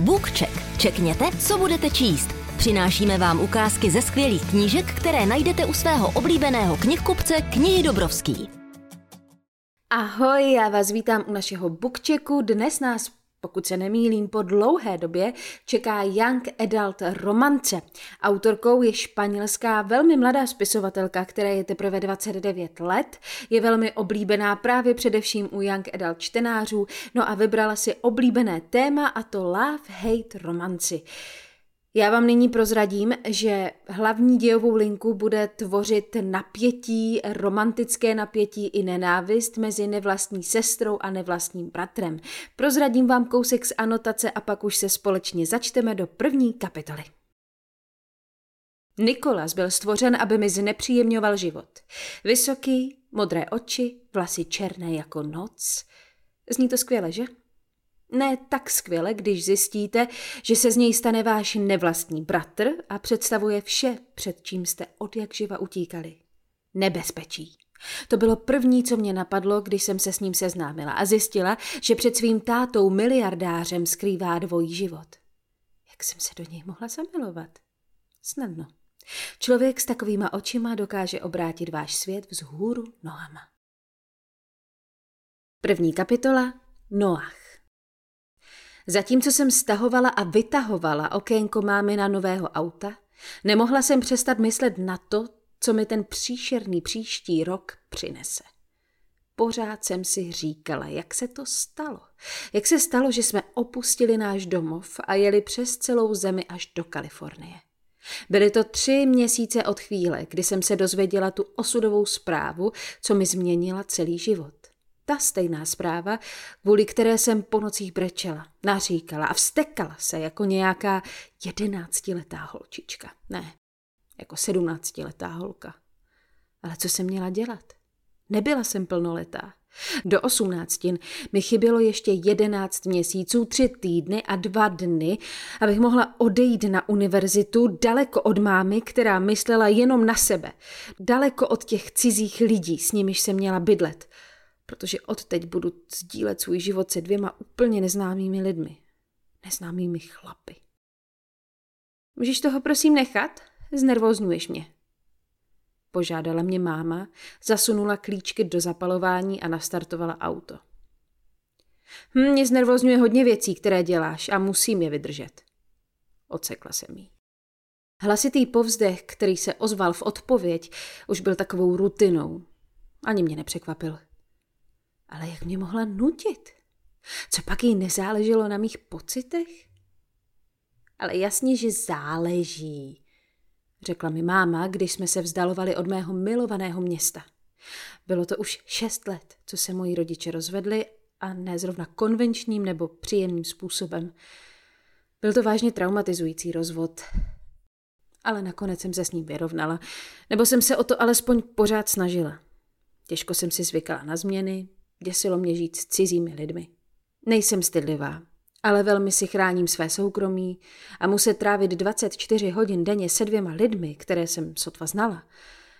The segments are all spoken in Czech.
BookCheck. Čekněte, co budete číst. Přinášíme vám ukázky ze skvělých knížek, které najdete u svého oblíbeného knihkupce Knihy Dobrovský. Ahoj, já vás vítám u našeho bookchecku. Dnes nás pokud se nemýlím, po dlouhé době čeká Young Adult romance. Autorkou je španělská velmi mladá spisovatelka, které je teprve 29 let. Je velmi oblíbená právě především u Young Adult čtenářů, no a vybrala si oblíbené téma a to love-hate romanci. Já vám nyní prozradím, že hlavní dějovou linku bude tvořit napětí, romantické napětí i nenávist mezi nevlastní sestrou a nevlastním bratrem. Prozradím vám kousek z anotace a pak už se společně začteme do první kapitoly. Nikolas byl stvořen, aby mi znepříjemňoval život. Vysoký, modré oči, vlasy černé jako noc. Zní to skvěle, že? Ne tak skvěle, když zjistíte, že se z něj stane váš nevlastní bratr a představuje vše, před čím jste od jak živa utíkali. Nebezpečí. To bylo první, co mě napadlo, když jsem se s ním seznámila a zjistila, že před svým tátou miliardářem skrývá dvojí život. Jak jsem se do něj mohla zamilovat? Snadno. Člověk s takovýma očima dokáže obrátit váš svět vzhůru nohama. První kapitola Noach. Zatímco jsem stahovala a vytahovala okénko mámy na nového auta, nemohla jsem přestat myslet na to, co mi ten příšerný příští rok přinese. Pořád jsem si říkala, jak se to stalo. Jak se stalo, že jsme opustili náš domov a jeli přes celou zemi až do Kalifornie. Byly to tři měsíce od chvíle, kdy jsem se dozvěděla tu osudovou zprávu, co mi změnila celý život ta stejná zpráva, kvůli které jsem po nocích brečela, naříkala a vstekala se jako nějaká jedenáctiletá holčička. Ne, jako sedmnáctiletá holka. Ale co jsem měla dělat? Nebyla jsem plnoletá. Do osmnáctin mi chybělo ještě jedenáct měsíců, tři týdny a dva dny, abych mohla odejít na univerzitu daleko od mámy, která myslela jenom na sebe, daleko od těch cizích lidí, s nimiž jsem měla bydlet – protože odteď budu sdílet svůj život se dvěma úplně neznámými lidmi. Neznámými chlapy. Můžeš toho prosím nechat? Znervozňuješ mě. Požádala mě máma, zasunula klíčky do zapalování a nastartovala auto. Hm, mě znervozňuje hodně věcí, které děláš a musím je vydržet. Ocekla se mi. Hlasitý povzdech, který se ozval v odpověď, už byl takovou rutinou. Ani mě nepřekvapil. Ale jak mě mohla nutit? Co pak jí nezáleželo na mých pocitech? Ale jasně, že záleží, řekla mi máma, když jsme se vzdalovali od mého milovaného města. Bylo to už šest let, co se moji rodiče rozvedli a ne zrovna konvenčním nebo příjemným způsobem. Byl to vážně traumatizující rozvod, ale nakonec jsem se s ním vyrovnala, nebo jsem se o to alespoň pořád snažila. Těžko jsem si zvykala na změny, Děsilo mě žít s cizími lidmi. Nejsem stydlivá, ale velmi si chráním své soukromí a muset trávit 24 hodin denně se dvěma lidmi, které jsem sotva znala,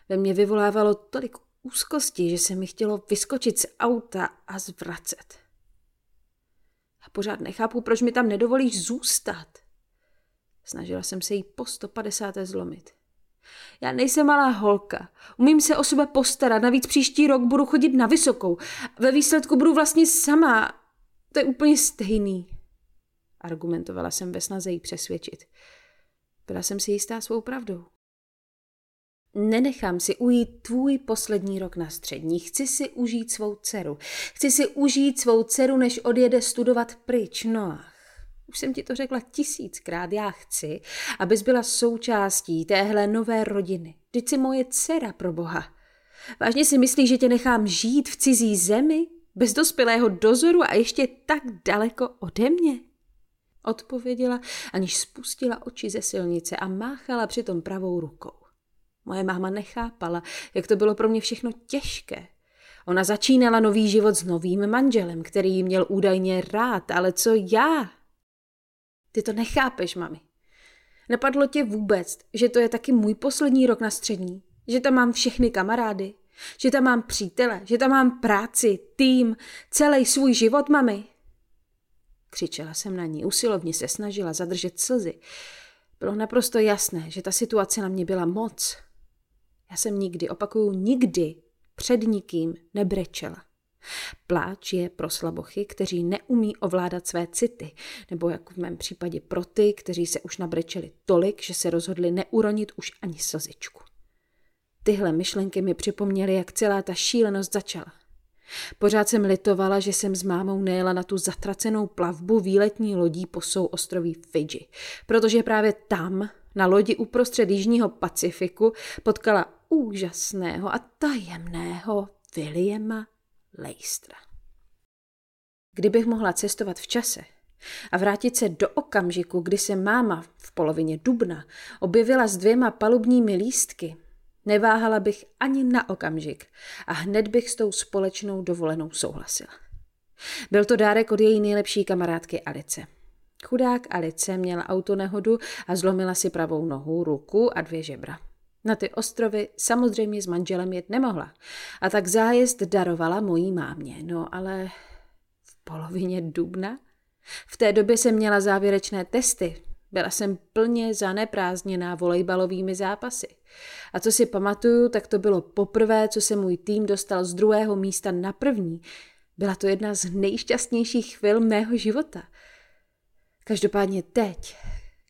ve mně vyvolávalo tolik úzkosti, že se mi chtělo vyskočit z auta a zvracet. A pořád nechápu, proč mi tam nedovolíš zůstat. Snažila jsem se jí po 150. zlomit. Já nejsem malá holka. Umím se o sebe postarat, navíc příští rok budu chodit na vysokou. Ve výsledku budu vlastně sama. To je úplně stejný. Argumentovala jsem ve snaze jí přesvědčit. Byla jsem si jistá svou pravdou. Nenechám si ujít tvůj poslední rok na střední. Chci si užít svou dceru. Chci si užít svou dceru, než odjede studovat pryč. No už jsem ti to řekla tisíckrát, já chci, abys byla součástí téhle nové rodiny. Vždyť jsi moje dcera pro boha. Vážně si myslíš, že tě nechám žít v cizí zemi? Bez dospělého dozoru a ještě tak daleko ode mě? Odpověděla, aniž spustila oči ze silnice a máchala přitom pravou rukou. Moje máma nechápala, jak to bylo pro mě všechno těžké. Ona začínala nový život s novým manželem, který ji měl údajně rád, ale co já? Ty to nechápeš, mami. Napadlo tě vůbec, že to je taky můj poslední rok na střední? Že tam mám všechny kamarády? Že tam mám přítele? Že tam mám práci, tým, celý svůj život, mami? Křičela jsem na ní, usilovně se snažila zadržet slzy. Bylo naprosto jasné, že ta situace na mě byla moc. Já jsem nikdy, opakuju, nikdy před nikým nebrečela. Pláč je pro slabochy, kteří neumí ovládat své city, nebo jako v mém případě pro ty, kteří se už nabrečeli tolik, že se rozhodli neuronit už ani slzičku. Tyhle myšlenky mi připomněly, jak celá ta šílenost začala. Pořád jsem litovala, že jsem s mámou nejela na tu zatracenou plavbu výletní lodí po souostroví Fidži, protože právě tam, na lodi uprostřed Jižního Pacifiku, potkala úžasného a tajemného Williama Leistra. Kdybych mohla cestovat v čase a vrátit se do okamžiku, kdy se máma v polovině dubna objevila s dvěma palubními lístky, neváhala bych ani na okamžik a hned bych s tou společnou dovolenou souhlasila. Byl to dárek od její nejlepší kamarádky Alice. Chudák Alice měla autonehodu a zlomila si pravou nohu, ruku a dvě žebra. Na ty ostrovy samozřejmě s manželem jet nemohla a tak zájezd darovala mojí mámě, no ale v polovině dubna? V té době jsem měla závěrečné testy, byla jsem plně zaneprázdněná volejbalovými zápasy. A co si pamatuju, tak to bylo poprvé, co se můj tým dostal z druhého místa na první. Byla to jedna z nejšťastnějších chvil mého života. Každopádně teď,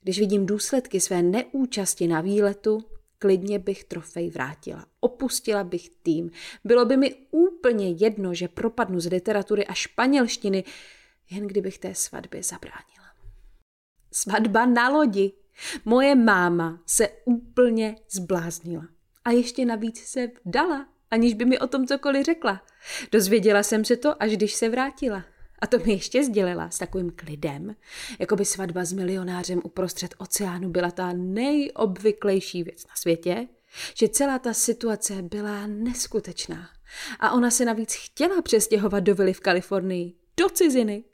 když vidím důsledky své neúčasti na výletu, klidně bych trofej vrátila. Opustila bych tým. Bylo by mi úplně jedno, že propadnu z literatury a španělštiny, jen kdybych té svatbě zabránila. Svatba na lodi. Moje máma se úplně zbláznila. A ještě navíc se vdala, aniž by mi o tom cokoliv řekla. Dozvěděla jsem se to, až když se vrátila. A to mi ještě sdělila s takovým klidem, jako by svatba s milionářem uprostřed oceánu byla ta nejobvyklejší věc na světě, že celá ta situace byla neskutečná. A ona se navíc chtěla přestěhovat do vily v Kalifornii, do ciziny,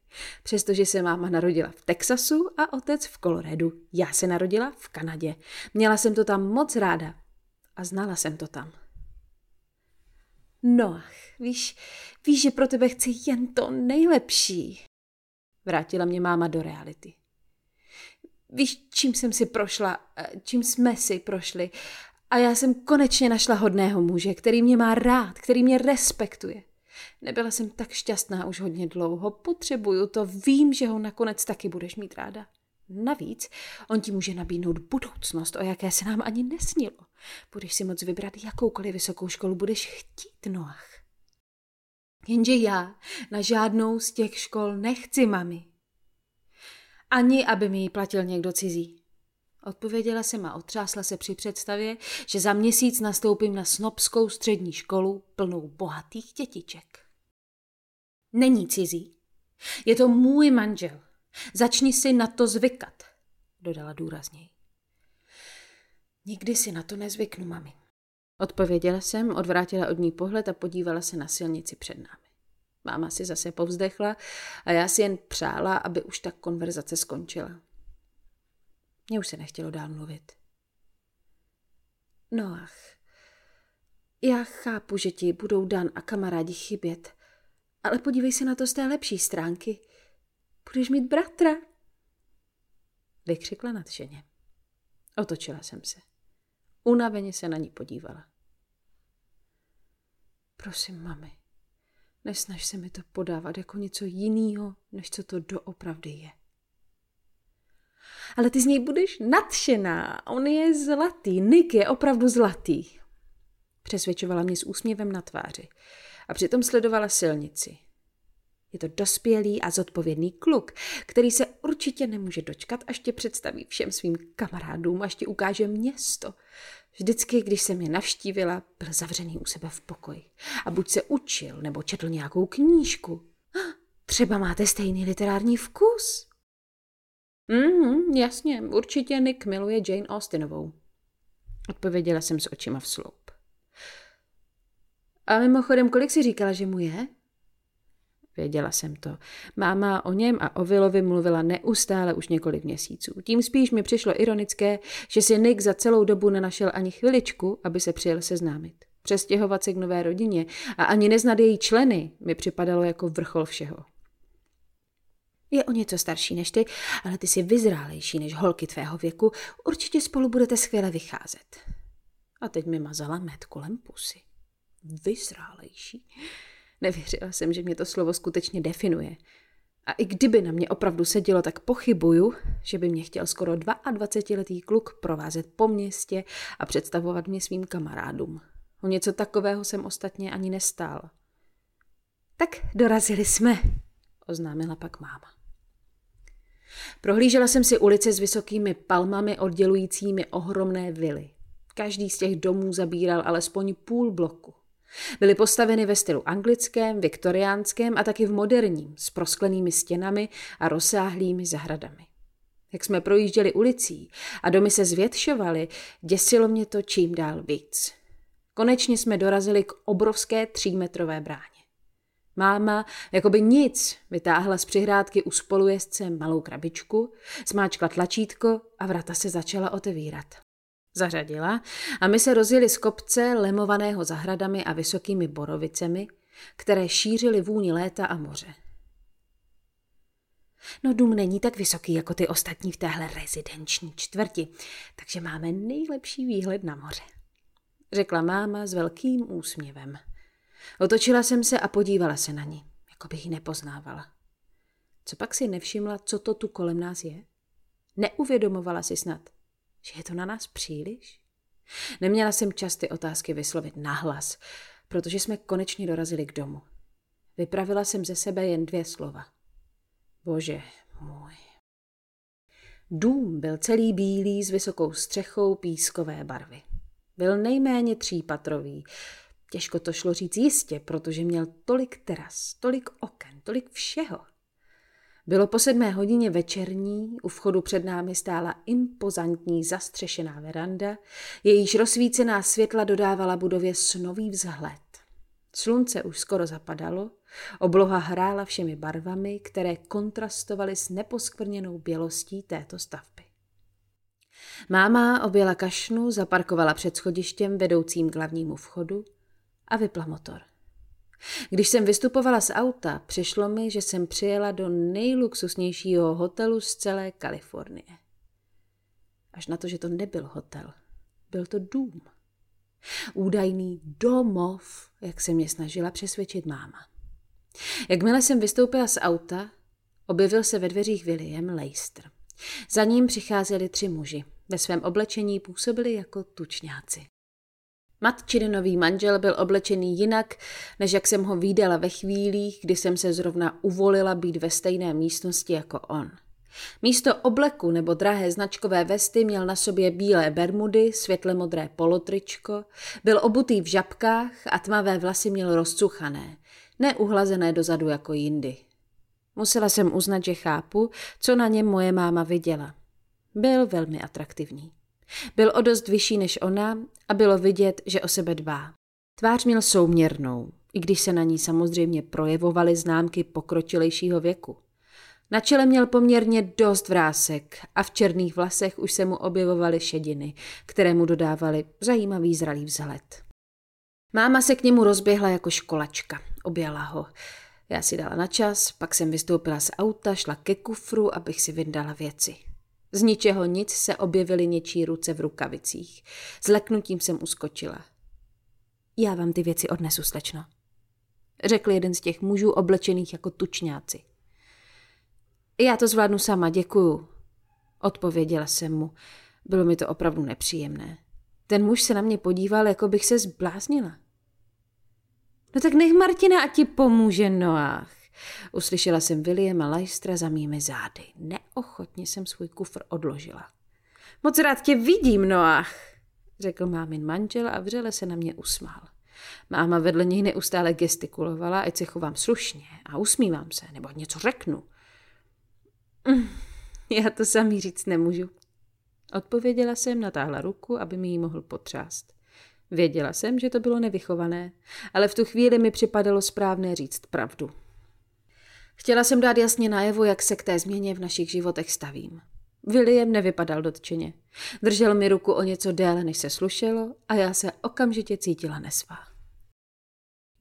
Přestože se máma narodila v Texasu a otec v Coloradu. Já se narodila v Kanadě. Měla jsem to tam moc ráda. A znala jsem to tam. Noach, víš, víš, že pro tebe chci jen to nejlepší. Vrátila mě máma do reality. Víš, čím jsem si prošla, eh, čím jsme si prošli. A já jsem konečně našla hodného muže, který mě má rád, který mě respektuje. Nebyla jsem tak šťastná už hodně dlouho, potřebuju to, vím, že ho nakonec taky budeš mít ráda. Navíc on ti může nabídnout budoucnost, o jaké se nám ani nesnilo. Budeš si moc vybrat jakoukoliv vysokou školu budeš chtít, Noach. Jenže já na žádnou z těch škol nechci, mami. Ani aby mi ji platil někdo cizí. Odpověděla jsem a otřásla se při představě, že za měsíc nastoupím na snobskou střední školu plnou bohatých dětiček. Není cizí. Je to můj manžel. Začni si na to zvykat, dodala důrazněji. Nikdy si na to nezvyknu, mami. Odpověděla jsem, odvrátila od ní pohled a podívala se na silnici před námi. Máma si zase povzdechla a já si jen přála, aby už ta konverzace skončila. Mně už se nechtělo dál mluvit. Noach, já chápu, že ti budou Dan a kamarádi chybět, ale podívej se na to z té lepší stránky. Budeš mít bratra. Vykřikla nadšeně. Otočila jsem se. Unaveně se na ní podívala. Prosím, mami, nesnaž se mi to podávat jako něco jiného, než co to doopravdy je ale ty z něj budeš nadšená. On je zlatý, Nick je opravdu zlatý. Přesvědčovala mě s úsměvem na tváři a přitom sledovala silnici. Je to dospělý a zodpovědný kluk, který se určitě nemůže dočkat, až tě představí všem svým kamarádům, až ti ukáže město. Vždycky, když jsem je navštívila, byl zavřený u sebe v pokoji. A buď se učil, nebo četl nějakou knížku. Třeba máte stejný literární vkus. Mhm, jasně, určitě Nick miluje Jane Austenovou. Odpověděla jsem s očima v sloup. A mimochodem, kolik si říkala, že mu je? Věděla jsem to. Máma o něm a o Willovi mluvila neustále už několik měsíců. Tím spíš mi přišlo ironické, že si Nick za celou dobu nenašel ani chviličku, aby se přijel seznámit. Přestěhovat se k nové rodině a ani neznat její členy mi připadalo jako vrchol všeho. Je o něco starší než ty, ale ty jsi vyzrálejší než holky tvého věku. Určitě spolu budete skvěle vycházet. A teď mi mazala med kolem pusy. Vyzrálejší. Nevěřila jsem, že mě to slovo skutečně definuje. A i kdyby na mě opravdu sedělo, tak pochybuju, že by mě chtěl skoro 22-letý kluk provázet po městě a představovat mě svým kamarádům. O něco takového jsem ostatně ani nestál. Tak dorazili jsme, oznámila pak máma. Prohlížela jsem si ulice s vysokými palmami oddělujícími ohromné vily. Každý z těch domů zabíral alespoň půl bloku. Byly postaveny ve stylu anglickém, viktoriánském a taky v moderním, s prosklenými stěnami a rozsáhlými zahradami. Jak jsme projížděli ulicí a domy se zvětšovaly, děsilo mě to čím dál víc. Konečně jsme dorazili k obrovské třímetrové bráně. Máma, jako by nic, vytáhla z přihrádky u spolujezdce malou krabičku, smáčkla tlačítko a vrata se začala otevírat. Zařadila a my se rozjeli z kopce lemovaného zahradami a vysokými borovicemi, které šířily vůni léta a moře. No dům není tak vysoký jako ty ostatní v téhle rezidenční čtvrti, takže máme nejlepší výhled na moře. Řekla máma s velkým úsměvem. Otočila jsem se a podívala se na ní, jako bych ji nepoznávala. Co pak si nevšimla, co to tu kolem nás je? Neuvědomovala si snad, že je to na nás příliš? Neměla jsem čas ty otázky vyslovit nahlas, protože jsme konečně dorazili k domu. Vypravila jsem ze sebe jen dvě slova. Bože můj. Dům byl celý bílý s vysokou střechou pískové barvy. Byl nejméně třípatrový. Těžko to šlo říct jistě, protože měl tolik teras, tolik oken, tolik všeho. Bylo po sedmé hodině večerní, u vchodu před námi stála impozantní zastřešená veranda, jejíž rozsvícená světla dodávala budově snový vzhled. Slunce už skoro zapadalo, obloha hrála všemi barvami, které kontrastovaly s neposkvrněnou bělostí této stavby. Máma objela kašnu, zaparkovala před schodištěm vedoucím k hlavnímu vchodu a vypla motor. Když jsem vystupovala z auta, přišlo mi, že jsem přijela do nejluxusnějšího hotelu z celé Kalifornie. Až na to, že to nebyl hotel. Byl to dům. Údajný domov, jak se mě snažila přesvědčit máma. Jakmile jsem vystoupila z auta, objevil se ve dveřích William Leicester. Za ním přicházeli tři muži. Ve svém oblečení působili jako tučňáci. Matčinenový manžel byl oblečený jinak, než jak jsem ho výdala ve chvílích, kdy jsem se zrovna uvolila být ve stejné místnosti jako on. Místo obleku nebo drahé značkové vesty měl na sobě bílé bermudy, světle modré polotričko, byl obutý v žabkách a tmavé vlasy měl rozcuchané, neuhlazené dozadu jako jindy. Musela jsem uznat, že chápu, co na něm moje máma viděla. Byl velmi atraktivní. Byl o dost vyšší než ona a bylo vidět, že o sebe dbá. Tvář měl souměrnou, i když se na ní samozřejmě projevovaly známky pokročilejšího věku. Na čele měl poměrně dost vrásek a v černých vlasech už se mu objevovaly šediny, které mu dodávaly zajímavý zralý vzhled. Máma se k němu rozběhla jako školačka, objala ho. Já si dala na čas, pak jsem vystoupila z auta, šla ke kufru, abych si vyndala věci. Z ničeho nic se objevily něčí ruce v rukavicích. S leknutím jsem uskočila. Já vám ty věci odnesu, slečno. Řekl jeden z těch mužů oblečených jako tučňáci. Já to zvládnu sama, děkuju. Odpověděla jsem mu. Bylo mi to opravdu nepříjemné. Ten muž se na mě podíval, jako bych se zbláznila. No tak nech Martina a ti pomůže, Noach. Uslyšela jsem Williama Leistra za mými zády. Neochotně jsem svůj kufr odložila. Moc rád tě vidím, Noach, řekl mámin manžel a vřele se na mě usmál. Máma vedle něj neustále gestikulovala, ať se chovám slušně a usmívám se, nebo něco řeknu. Mm, já to samý říct nemůžu. Odpověděla jsem, natáhla ruku, aby mi ji mohl potřást. Věděla jsem, že to bylo nevychované, ale v tu chvíli mi připadalo správné říct pravdu. Chtěla jsem dát jasně najevo, jak se k té změně v našich životech stavím. William nevypadal dotčeně. Držel mi ruku o něco déle, než se slušelo a já se okamžitě cítila nesvá.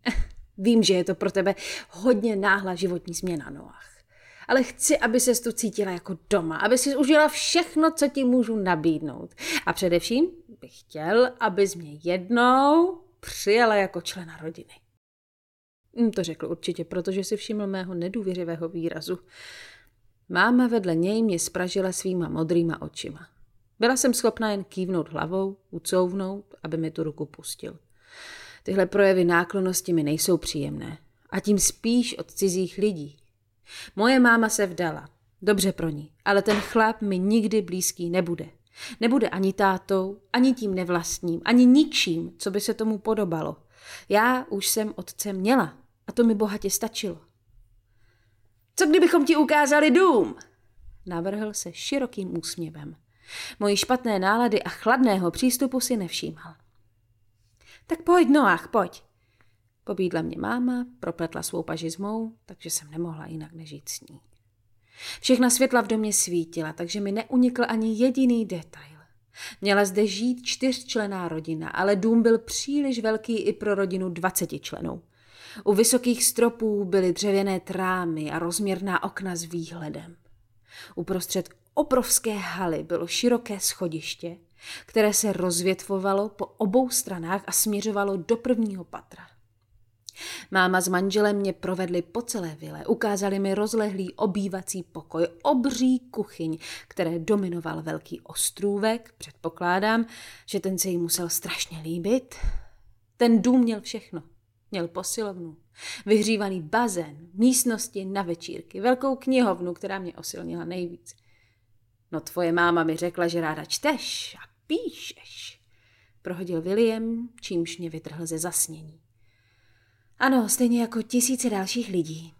Vím, že je to pro tebe hodně náhla životní změna, Noach. ale chci, aby se tu cítila jako doma, aby si užila všechno, co ti můžu nabídnout. A především bych chtěl, abys mě jednou přijala jako člena rodiny. Hm, to řekl určitě, protože si všiml mého nedůvěřivého výrazu. Máma vedle něj mě spražila svýma modrýma očima. Byla jsem schopna jen kývnout hlavou, ucouvnout, aby mi tu ruku pustil. Tyhle projevy náklonosti mi nejsou příjemné. A tím spíš od cizích lidí. Moje máma se vdala. Dobře pro ní, ale ten chlap mi nikdy blízký nebude. Nebude ani tátou, ani tím nevlastním, ani ničím, co by se tomu podobalo. Já už jsem otce měla a to mi bohatě stačilo. Co kdybychom ti ukázali dům? Navrhl se širokým úsměvem. Mojí špatné nálady a chladného přístupu si nevšímal. Tak pojď, Noach, pojď. Pobídla mě máma, propletla svou paži s mou, takže jsem nemohla jinak než jít s ní. Všechna světla v domě svítila, takže mi neunikl ani jediný detail. Měla zde žít čtyřčlená rodina, ale dům byl příliš velký i pro rodinu dvaceti členů. U vysokých stropů byly dřevěné trámy a rozměrná okna s výhledem. Uprostřed obrovské haly bylo široké schodiště, které se rozvětvovalo po obou stranách a směřovalo do prvního patra. Máma s manželem mě provedli po celé vile, ukázali mi rozlehlý obývací pokoj, obří kuchyň, které dominoval velký ostrůvek, předpokládám, že ten se jí musel strašně líbit. Ten dům měl všechno. Měl posilovnu, vyhřívaný bazén, místnosti na večírky, velkou knihovnu, která mě osilnila nejvíc. No tvoje máma mi řekla, že ráda čteš a píšeš, prohodil William, čímž mě vytrhl ze zasnění. Ano, stejně jako tisíce dalších lidí,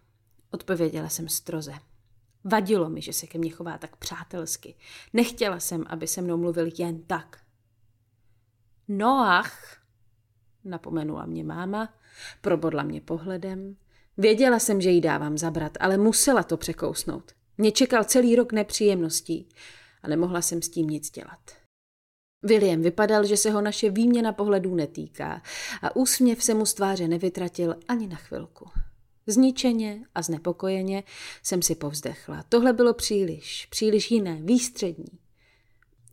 odpověděla jsem stroze. Vadilo mi, že se ke mně chová tak přátelsky. Nechtěla jsem, aby se mnou mluvil jen tak. Noach, napomenula mě máma, probodla mě pohledem. Věděla jsem, že jí dávám zabrat, ale musela to překousnout. Mě čekal celý rok nepříjemností a nemohla jsem s tím nic dělat. William vypadal, že se ho naše výměna pohledů netýká a úsměv se mu z tváře nevytratil ani na chvilku. Zničeně a znepokojeně jsem si povzdechla. Tohle bylo příliš, příliš jiné, výstřední.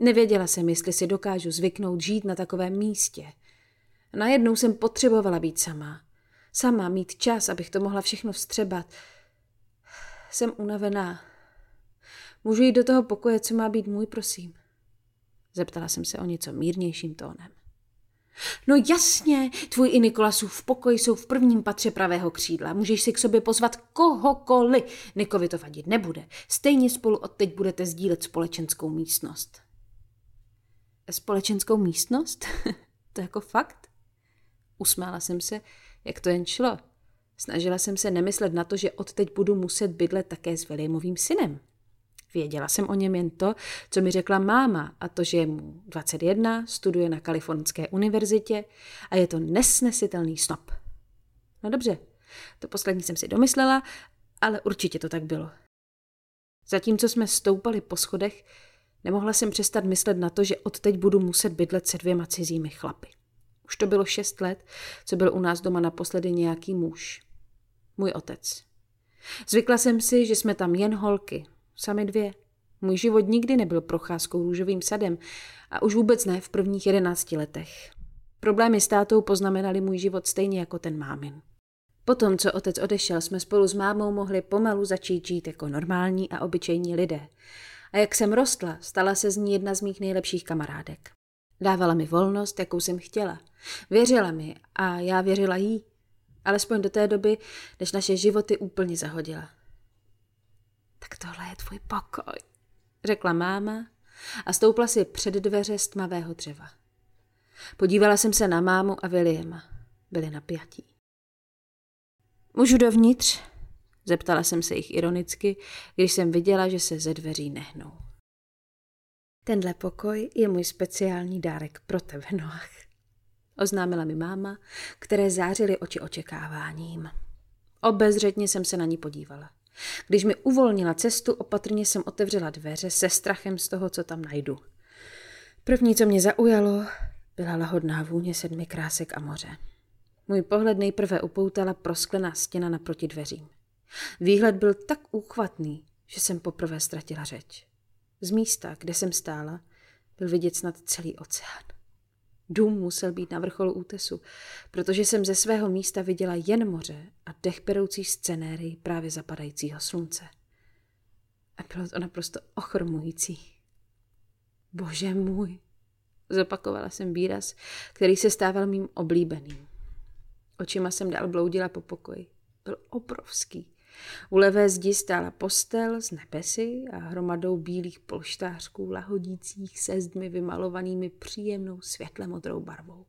Nevěděla jsem, jestli si dokážu zvyknout žít na takovém místě. Najednou jsem potřebovala být sama. Sama mít čas, abych to mohla všechno vstřebat. Jsem unavená. Můžu jít do toho pokoje, co má být můj, prosím? Zeptala jsem se o něco mírnějším tónem. No jasně, tvůj i Nikolasův pokoj jsou v prvním patře pravého křídla. Můžeš si k sobě pozvat kohokoliv. Nikovi to vadit nebude. Stejně spolu odteď budete sdílet společenskou místnost. Společenskou místnost? to jako fakt? Usmála jsem se, jak to jen šlo. Snažila jsem se nemyslet na to, že odteď budu muset bydlet také s Williamovým synem. Věděla jsem o něm jen to, co mi řekla máma, a to, že je mu 21, studuje na Kalifornské univerzitě a je to nesnesitelný snob. No dobře, to poslední jsem si domyslela, ale určitě to tak bylo. Zatímco jsme stoupali po schodech, nemohla jsem přestat myslet na to, že odteď budu muset bydlet se dvěma cizími chlapy. Už to bylo šest let, co byl u nás doma naposledy nějaký muž. Můj otec. Zvykla jsem si, že jsme tam jen holky, sami dvě. Můj život nikdy nebyl procházkou růžovým sadem a už vůbec ne v prvních jedenácti letech. Problémy s tátou poznamenali můj život stejně jako ten mámin. Potom, co otec odešel, jsme spolu s mámou mohli pomalu začít žít jako normální a obyčejní lidé. A jak jsem rostla, stala se z ní jedna z mých nejlepších kamarádek. Dávala mi volnost, jakou jsem chtěla. Věřila mi a já věřila jí. Alespoň do té doby, než naše životy úplně zahodila. Tak tohle je tvůj pokoj, řekla máma a stoupla si před dveře z tmavého dřeva. Podívala jsem se na mámu a Williama. Byli napjatí. Můžu dovnitř? Zeptala jsem se jich ironicky, když jsem viděla, že se ze dveří nehnou. Tenhle pokoj je můj speciální dárek pro tebe, Noach. Oznámila mi máma, které zářily oči očekáváním. Obezřetně jsem se na ní podívala. Když mi uvolnila cestu, opatrně jsem otevřela dveře se strachem z toho, co tam najdu. První, co mě zaujalo, byla lahodná vůně sedmi krásek a moře. Můj pohled nejprve upoutala prosklená stěna naproti dveřím. Výhled byl tak úchvatný, že jsem poprvé ztratila řeč. Z místa, kde jsem stála, byl vidět snad celý oceán. Dům musel být na vrcholu útesu, protože jsem ze svého místa viděla jen moře a dechperoucí scenérii právě zapadajícího slunce. A bylo to naprosto ochromující. Bože můj, zopakovala jsem výraz, který se stával mým oblíbeným. Očima jsem dál bloudila po pokoji. Byl obrovský. U levé zdi stála postel s nebesy a hromadou bílých polštářků lahodících se zdmi vymalovanými příjemnou světle modrou barvou.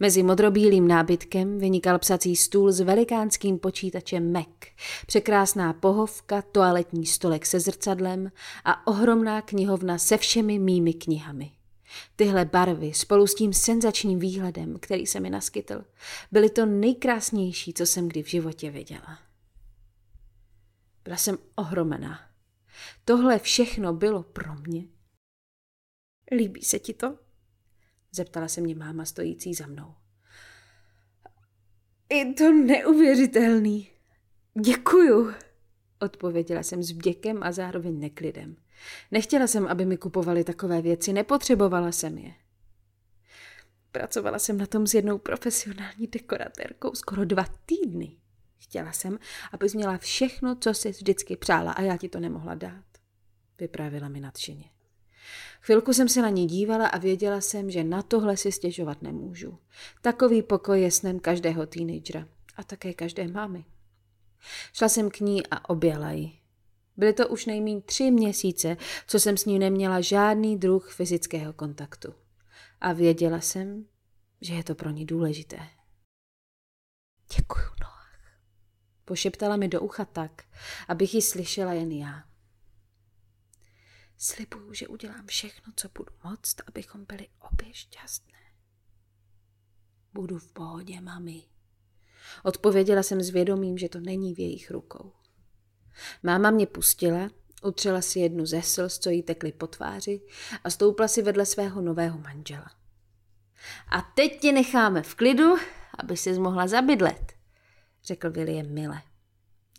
Mezi modrobílým nábytkem vynikal psací stůl s velikánským počítačem Mac, překrásná pohovka, toaletní stolek se zrcadlem a ohromná knihovna se všemi mými knihami. Tyhle barvy spolu s tím senzačním výhledem, který se mi naskytl, byly to nejkrásnější, co jsem kdy v životě viděla. Byla jsem ohromená. Tohle všechno bylo pro mě. Líbí se ti to? Zeptala se mě máma stojící za mnou. Je to neuvěřitelný. Děkuju, odpověděla jsem s vděkem a zároveň neklidem. Nechtěla jsem, aby mi kupovali takové věci, nepotřebovala jsem je. Pracovala jsem na tom s jednou profesionální dekoratérkou skoro dva týdny. Chtěla jsem, abys měla všechno, co jsi vždycky přála a já ti to nemohla dát. Vyprávila mi nadšeně. Chvilku jsem se na ní dívala a věděla jsem, že na tohle si stěžovat nemůžu. Takový pokoj je snem každého teenagera a také každé mámy. Šla jsem k ní a objala ji. Byly to už nejméně tři měsíce, co jsem s ní neměla žádný druh fyzického kontaktu. A věděla jsem, že je to pro ní důležité. Děkuju. Pošeptala mi do ucha tak, abych ji slyšela jen já. Slibuju, že udělám všechno, co budu moct, abychom byli obě šťastné. Budu v pohodě, mami. Odpověděla jsem s vědomím, že to není v jejich rukou. Máma mě pustila, utřela si jednu ze slz, co jí tekly po tváři a stoupla si vedle svého nového manžela. A teď tě necháme v klidu, aby si mohla zabydlet, řekl William mile.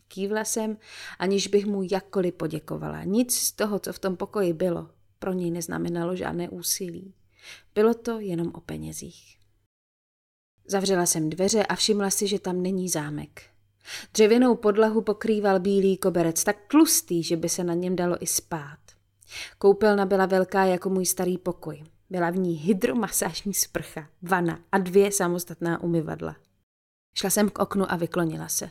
Kývla jsem, aniž bych mu jakkoliv poděkovala. Nic z toho, co v tom pokoji bylo, pro něj neznamenalo žádné úsilí. Bylo to jenom o penězích. Zavřela jsem dveře a všimla si, že tam není zámek. Dřevěnou podlahu pokrýval bílý koberec tak tlustý, že by se na něm dalo i spát. Koupelna byla velká jako můj starý pokoj. Byla v ní hydromasážní sprcha, vana a dvě samostatná umyvadla. Šla jsem k oknu a vyklonila se.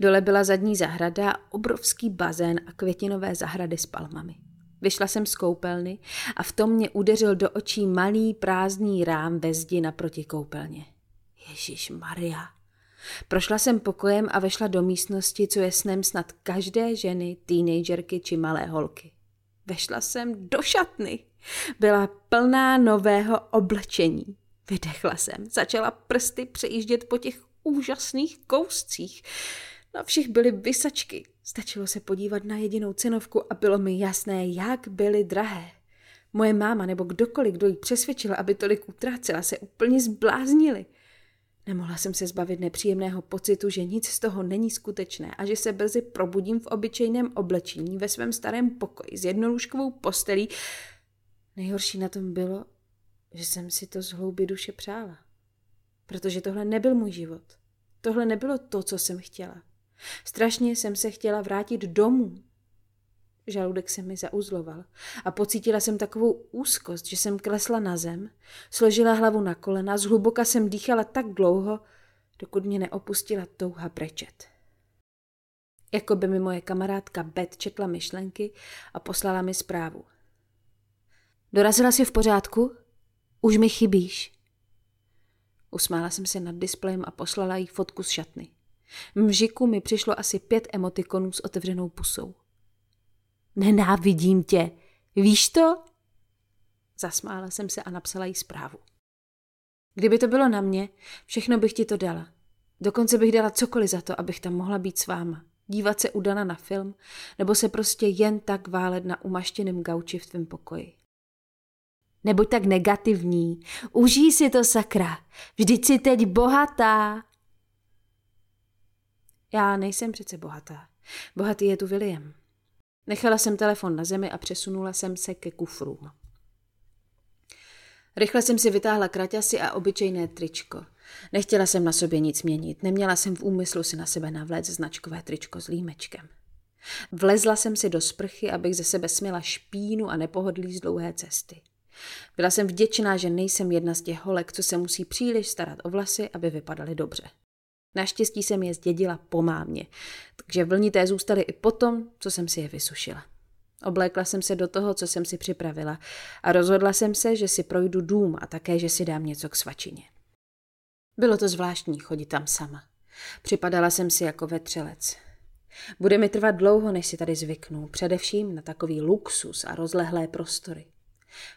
Dole byla zadní zahrada, obrovský bazén a květinové zahrady s palmami. Vyšla jsem z koupelny a v tom mě udeřil do očí malý prázdný rám ve zdi naproti koupelně. Ježíš Maria. Prošla jsem pokojem a vešla do místnosti, co je snem snad každé ženy, teenagerky či malé holky. Vešla jsem do šatny. Byla plná nového oblečení. Vydechla jsem, začala prsty přejíždět po těch úžasných kouscích. Na všech byly vysačky. Stačilo se podívat na jedinou cenovku a bylo mi jasné, jak byly drahé. Moje máma nebo kdokoliv, kdo jí přesvědčila, aby tolik utrácela, se úplně zbláznili. Nemohla jsem se zbavit nepříjemného pocitu, že nic z toho není skutečné a že se brzy probudím v obyčejném oblečení ve svém starém pokoji s jednolůžkovou postelí. Nejhorší na tom bylo, že jsem si to z hlouby duše přála. Protože tohle nebyl můj život. Tohle nebylo to, co jsem chtěla. Strašně jsem se chtěla vrátit domů. Žaludek se mi zauzloval a pocítila jsem takovou úzkost, že jsem klesla na zem, složila hlavu na kolena, zhluboka jsem dýchala tak dlouho, dokud mě neopustila touha brečet. Jako by mi moje kamarádka Bet četla myšlenky a poslala mi zprávu. Dorazila jsi v pořádku? Už mi chybíš. Usmála jsem se nad displejem a poslala jí fotku z šatny. Mžiku mi přišlo asi pět emotikonů s otevřenou pusou. Nenávidím tě. Víš to? Zasmála jsem se a napsala jí zprávu. Kdyby to bylo na mě, všechno bych ti to dala. Dokonce bych dala cokoliv za to, abych tam mohla být s váma. Dívat se udana na film, nebo se prostě jen tak válet na umaštěném gauči v tvém pokoji. Nebuď tak negativní. Užij si to, sakra. Vždyť jsi teď bohatá. Já nejsem přece bohatá. Bohatý je tu William. Nechala jsem telefon na zemi a přesunula jsem se ke kufrům. Rychle jsem si vytáhla kraťasy a obyčejné tričko. Nechtěla jsem na sobě nic měnit, neměla jsem v úmyslu si na sebe navléct značkové tričko s límečkem. Vlezla jsem si do sprchy, abych ze sebe směla špínu a nepohodlí z dlouhé cesty. Byla jsem vděčná, že nejsem jedna z těch holek, co se musí příliš starat o vlasy, aby vypadaly dobře. Naštěstí jsem je zdědila po mámě, takže vlnité zůstaly i potom, co jsem si je vysušila. Oblékla jsem se do toho, co jsem si připravila a rozhodla jsem se, že si projdu dům a také, že si dám něco k svačině. Bylo to zvláštní chodit tam sama. Připadala jsem si jako vetřelec. Bude mi trvat dlouho, než si tady zvyknu, především na takový luxus a rozlehlé prostory.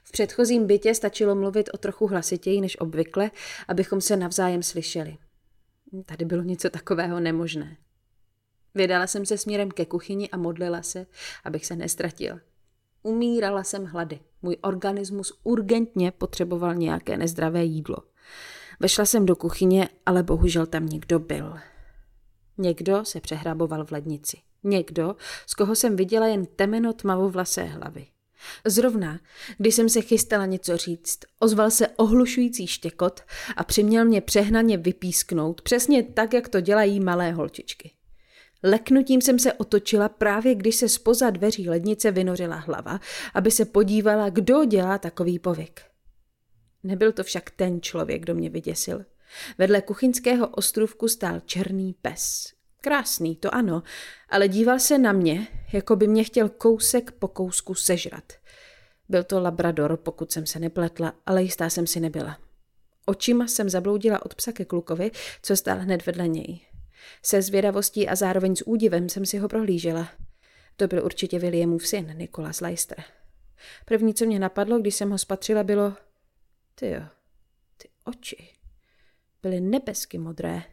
V předchozím bytě stačilo mluvit o trochu hlasitěji než obvykle, abychom se navzájem slyšeli. Tady bylo něco takového nemožné. Vydala jsem se směrem ke kuchyni a modlila se, abych se nestratila. Umírala jsem hlady. Můj organismus urgentně potřeboval nějaké nezdravé jídlo. Vešla jsem do kuchyně, ale bohužel tam někdo byl. Někdo se přehraboval v lednici. Někdo, z koho jsem viděla jen temeno tmavovlasé hlavy. Zrovna, když jsem se chystala něco říct, ozval se ohlušující štěkot a přiměl mě přehnaně vypísknout, přesně tak, jak to dělají malé holčičky. Leknutím jsem se otočila právě, když se spoza dveří lednice vynořila hlava, aby se podívala, kdo dělá takový povyk. Nebyl to však ten člověk, kdo mě vyděsil. Vedle kuchyňského ostrůvku stál černý pes. Krásný, to ano, ale díval se na mě, jako by mě chtěl kousek po kousku sežrat. Byl to labrador, pokud jsem se nepletla, ale jistá jsem si nebyla. Očima jsem zabloudila od psa ke klukovi, co stál hned vedle něj. Se zvědavostí a zároveň s údivem jsem si ho prohlížela. To byl určitě Williamův syn, Nikolas Leicester. První, co mě napadlo, když jsem ho spatřila, bylo... Ty jo, ty oči. Byly nebesky modré.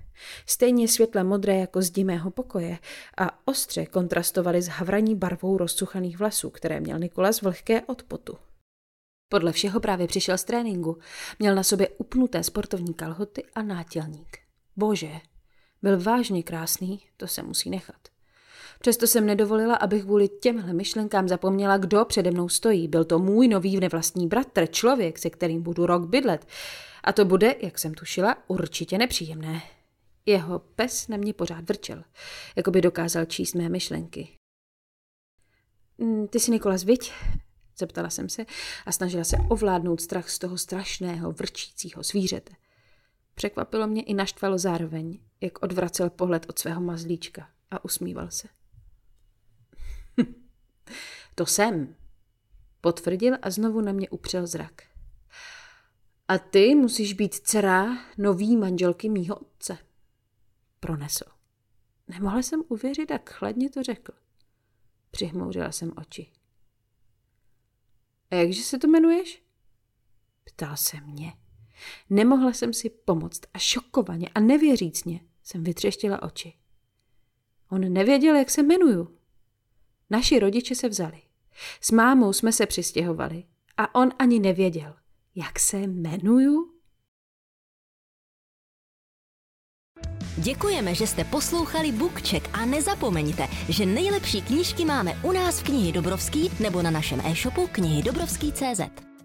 Stejně světle modré jako zdi mého pokoje a ostře kontrastovaly s havraní barvou rozsuchaných vlasů, které měl Nikolas vlhké od potu. Podle všeho právě přišel z tréninku. Měl na sobě upnuté sportovní kalhoty a nátělník. Bože, byl vážně krásný, to se musí nechat. Přesto jsem nedovolila, abych kvůli těmhle myšlenkám zapomněla, kdo přede mnou stojí. Byl to můj nový nevlastní bratr, člověk, se kterým budu rok bydlet. A to bude, jak jsem tušila, určitě nepříjemné. Jeho pes na mě pořád vrčel, jako by dokázal číst mé myšlenky. Hm, ty jsi Nikolas, viď? Zeptala jsem se a snažila se ovládnout strach z toho strašného, vrčícího zvířete. Překvapilo mě i naštvalo zároveň, jak odvracel pohled od svého mazlíčka a usmíval se. to jsem, potvrdil a znovu na mě upřel zrak. A ty musíš být dcera nový manželky mýho otce. Pronesl. Nemohla jsem uvěřit, jak chladně to řekl. Přihmouřila jsem oči. A jakže se to jmenuješ? Ptal se mě. Nemohla jsem si pomoct a šokovaně a nevěřícně jsem vytřeštila oči. On nevěděl, jak se jmenuju. Naši rodiče se vzali. S mámou jsme se přistěhovali a on ani nevěděl, jak se jmenuju. Děkujeme, že jste poslouchali Bookcheck a nezapomeňte, že nejlepší knížky máme u nás v knihy Dobrovský nebo na našem e-shopu knihy Dobrovský.cz.